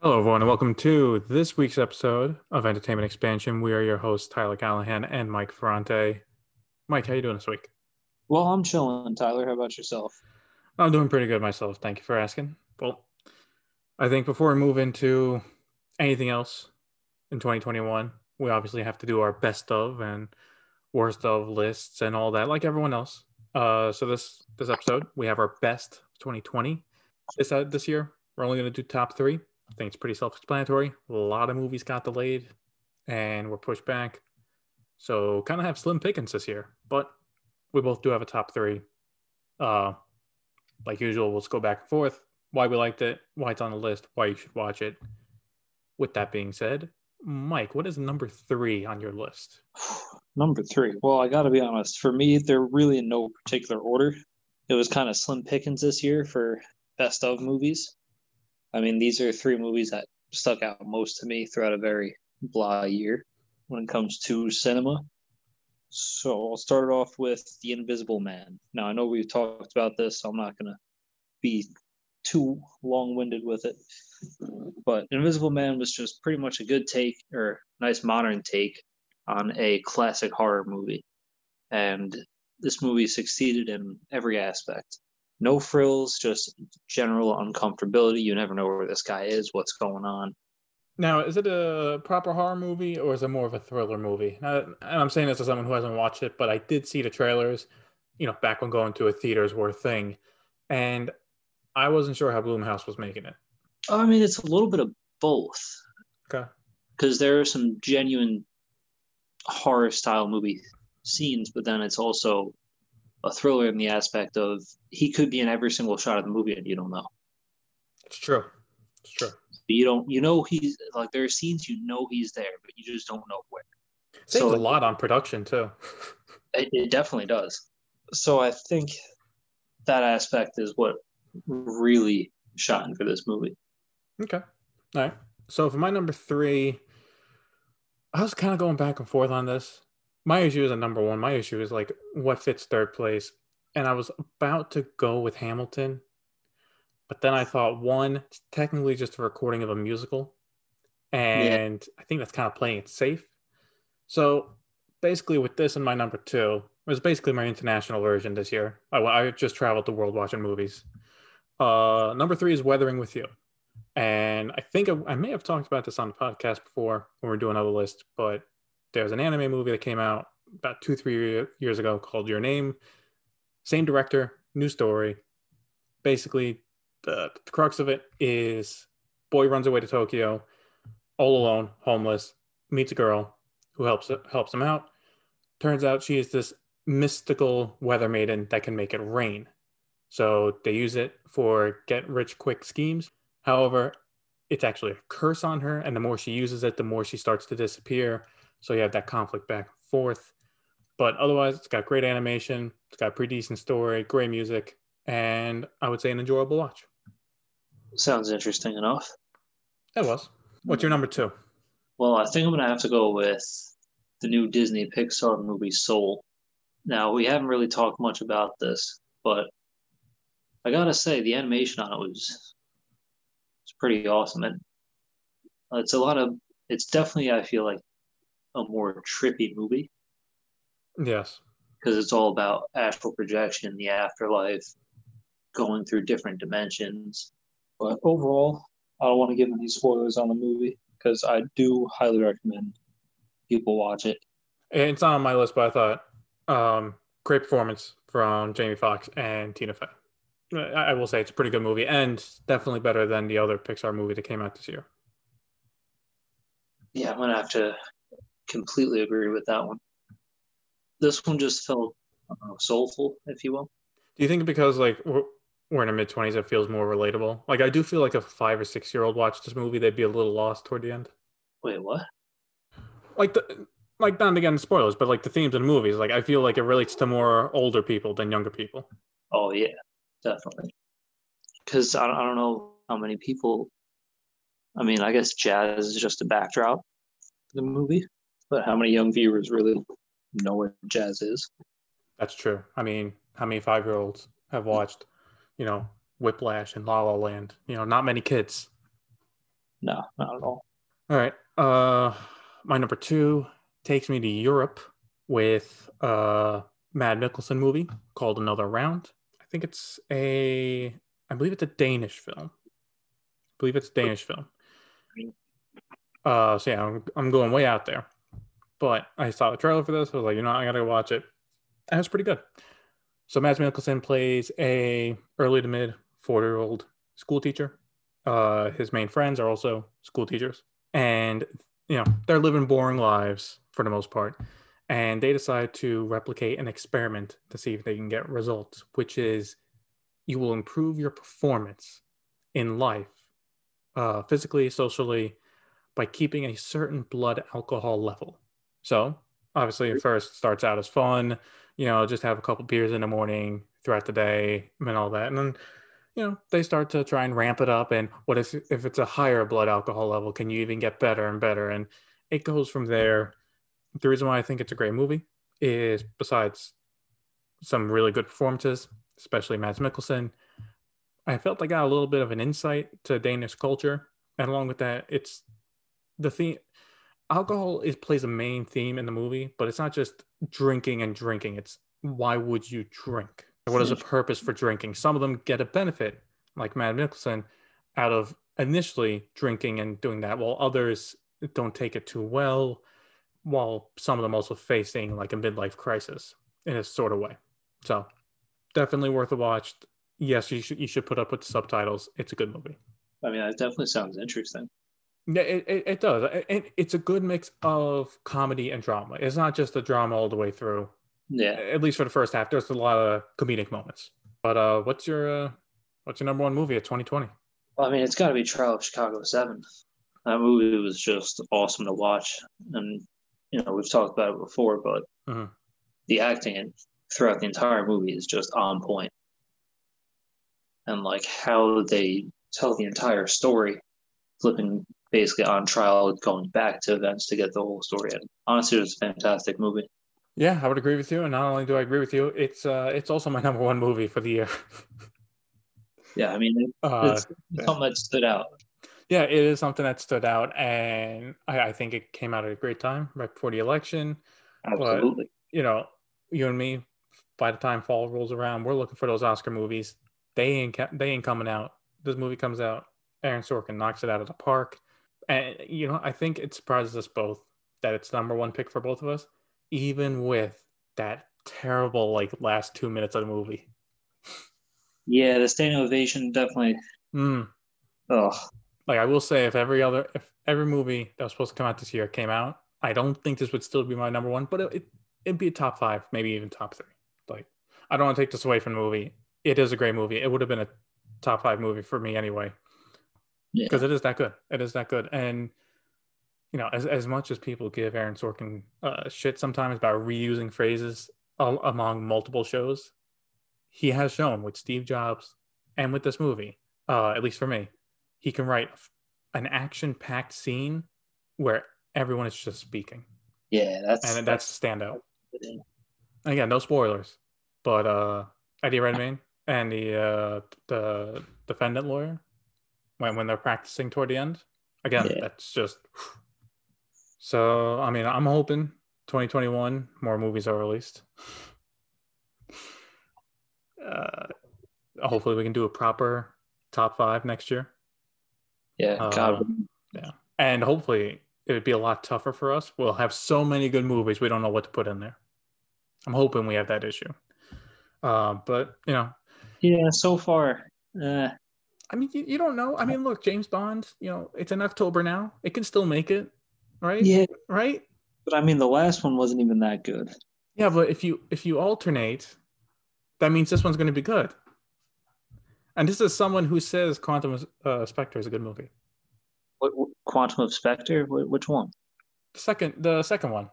Hello, everyone, and welcome to this week's episode of Entertainment Expansion. We are your hosts, Tyler Callahan and Mike Ferrante. Mike, how are you doing this week? Well, I'm chilling, Tyler. How about yourself? I'm doing pretty good myself. Thank you for asking. Well, I think before we move into anything else in 2021, we obviously have to do our best of and worst of lists and all that, like everyone else. Uh, so this this episode, we have our best 2020 this uh, this year. We're only going to do top three. I think it's pretty self-explanatory. A lot of movies got delayed and were pushed back, so kind of have slim pickings this year. But we both do have a top three. Uh, like usual, we'll just go back and forth. Why we liked it, why it's on the list, why you should watch it. With that being said, Mike, what is number three on your list? Number three. Well, I got to be honest. For me, they're really in no particular order. It was kind of slim pickings this year for best of movies. I mean, these are three movies that stuck out most to me throughout a very blah year when it comes to cinema. So I'll start off with The Invisible Man. Now, I know we've talked about this, so I'm not going to be too long winded with it. But Invisible Man was just pretty much a good take or nice modern take on a classic horror movie. And this movie succeeded in every aspect. No frills, just general uncomfortability. You never know where this guy is, what's going on. Now, is it a proper horror movie or is it more of a thriller movie? Uh, and I'm saying this as someone who hasn't watched it, but I did see the trailers, you know, back when going to a theaters were a thing. And I wasn't sure how Blumhouse was making it. I mean, it's a little bit of both. Okay. Because there are some genuine horror style movie scenes, but then it's also a thriller in the aspect of he could be in every single shot of the movie and you don't know. It's true. It's true. You don't, you know, he's like there are scenes you know he's there, but you just don't know where. Saves so, a lot on production too. it, it definitely does. So I think that aspect is what really shine for this movie. Okay. All right. So for my number three, I was kind of going back and forth on this. My issue is a number one. My issue is like what fits third place. And I was about to go with Hamilton, but then I thought one, it's technically just a recording of a musical. And yeah. I think that's kind of playing it safe. So basically, with this and my number two, it was basically my international version this year. I, I just traveled the world watching movies. Uh, number three is Weathering with You. And I think I, I, may have talked about this on the podcast before when we are doing other lists, but there's an anime movie that came out about two, three years ago called Your Name. Same director, new story. Basically, the, the crux of it is boy runs away to Tokyo, all alone, homeless, meets a girl who helps helps him out. Turns out she is this mystical weather maiden that can make it rain. So they use it for get rich quick schemes. However, it's actually a curse on her, and the more she uses it, the more she starts to disappear. So you have that conflict back and forth. But otherwise, it's got great animation, it's got pretty decent story, great music, and I would say an enjoyable watch. Sounds interesting enough. It was. What's your number two? Well, I think I'm gonna have to go with the new Disney Pixar movie Soul. Now we haven't really talked much about this, but I gotta say the animation on it was it's pretty awesome, and it's a lot of it's definitely I feel like a more trippy movie. Yes, because it's all about astral projection, the afterlife, going through different dimensions. But overall, I don't want to give any spoilers on the movie because I do highly recommend people watch it. It's not on my list, but I thought um, great performance from Jamie Foxx and Tina Fey. I will say it's a pretty good movie and definitely better than the other Pixar movie that came out this year. Yeah, I'm gonna have to completely agree with that one. This one just felt know, soulful, if you will. Do you think because like we're, we're in our mid twenties, it feels more relatable? Like I do feel like a five or six year old watched this movie, they'd be a little lost toward the end. Wait, what? Like the like not again spoilers, but like the themes in the movies. Like I feel like it relates to more older people than younger people. Oh yeah, definitely. Because I, I don't know how many people. I mean, I guess jazz is just a backdrop for the movie, but how many young viewers really know what jazz is? That's true. I mean, how many five year olds have watched, you know, Whiplash and La La Land? You know, not many kids. No, not at all. All right. Uh, my number two takes me to Europe with a Mads Mikkelsen movie called Another Round. I think it's a, I believe it's a Danish film. I believe it's a Danish film. Uh, so yeah, I'm, I'm going way out there. But I saw the trailer for this. I was like, you know, I gotta watch it. And it's pretty good. So Mads Mikkelsen plays a early to mid 40 year old school teacher. Uh, his main friends are also school teachers, and you know they're living boring lives for the most part. And they decide to replicate an experiment to see if they can get results, which is you will improve your performance in life, uh, physically, socially, by keeping a certain blood alcohol level. So obviously, at first starts out as fun, you know, just have a couple beers in the morning throughout the day and all that, and then you know they start to try and ramp it up. And what if if it's a higher blood alcohol level? Can you even get better and better? And it goes from there. The reason why I think it's a great movie is besides some really good performances, especially Mads Mikkelsen. I felt I got a little bit of an insight to Danish culture, and along with that, it's the theme alcohol is plays a main theme in the movie, but it's not just drinking and drinking. It's why would you drink? What is the purpose for drinking? Some of them get a benefit, like Matt Nicholson, out of initially drinking and doing that, while others don't take it too well, while some of them also facing like a midlife crisis in a sort of way. So definitely worth a watch. Yes, you should you should put up with the subtitles. It's a good movie. I mean, it definitely sounds interesting. Yeah, it, it, it does. It, it's a good mix of comedy and drama. It's not just a drama all the way through. Yeah. At least for the first half, there's a lot of comedic moments. But uh, what's your uh, what's your number one movie of 2020? Well, I mean, it's got to be Trial of Chicago Seven. That movie was just awesome to watch, and you know we've talked about it before, but mm-hmm. the acting throughout the entire movie is just on point, and like how they tell the entire story, flipping basically on trial, going back to events to get the whole story in. Honestly, it was a fantastic movie. Yeah, I would agree with you. And not only do I agree with you, it's uh, it's also my number one movie for the year. yeah, I mean, it, uh, it's yeah. something that stood out. Yeah, it is something that stood out, and I, I think it came out at a great time right before the election. Absolutely. But, you know, you and me, by the time fall rolls around, we're looking for those Oscar movies. They ain't they ain't coming out. This movie comes out. Aaron Sorkin knocks it out of the park. And you know, I think it surprises us both that it's number one pick for both of us, even with that terrible like last two minutes of the movie. Yeah, the standing ovation definitely. Mm. Oh, like I will say, if every other, if every movie that was supposed to come out this year came out, I don't think this would still be my number one, but it, it it'd be a top five, maybe even top three. Like I don't want to take this away from the movie. It is a great movie. It would have been a top five movie for me anyway because yeah. it is that good. It is that good, and you know, as as much as people give Aaron Sorkin uh, shit sometimes about reusing phrases all, among multiple shows, he has shown with Steve Jobs and with this movie, uh, at least for me, he can write an action-packed scene where everyone is just speaking. Yeah, that's and that's, that's standout. Again, no spoilers, but uh, Eddie Redmayne and the uh, the defendant lawyer when when they're practicing toward the end. Again, yeah. that's just so. I mean, I'm hoping 2021 more movies are released. Uh, hopefully, we can do a proper top five next year. Yeah, uh, yeah, and hopefully it would be a lot tougher for us. We'll have so many good movies, we don't know what to put in there. I'm hoping we have that issue. Uh, but you know, yeah, so far, uh, I mean, you, you don't know. I mean, look, James Bond, you know, it's in October now. It can still make it, right? Yeah. Right? But I mean, the last one wasn't even that good. Yeah, but if you if you alternate, that means this one's going to be good. And this is someone who says Quantum uh, Spectre is a good movie. What, what Quantum of Spectre? Which one? The second, the second one.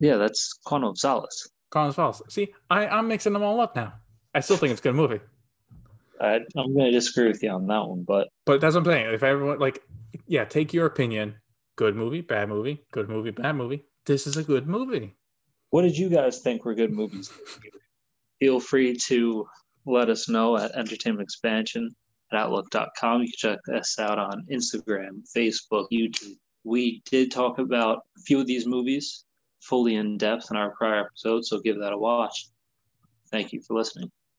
Yeah, that's Quantum of Solace. Quantum of Solace. See, I, I'm mixing them all up now. I still think it's a good movie. I, I'm going to disagree with you on that one, but but that's what I'm saying. If everyone like, yeah, take your opinion. Good movie, bad movie, good movie, bad movie. This is a good movie. What did you guys think were good movies? Feel free to let us know at Entertainment Expansion at outlook.com. You can check us out on Instagram, Facebook, YouTube. We did talk about a few of these movies fully in depth in our prior episode, so give that a watch. Thank you for listening.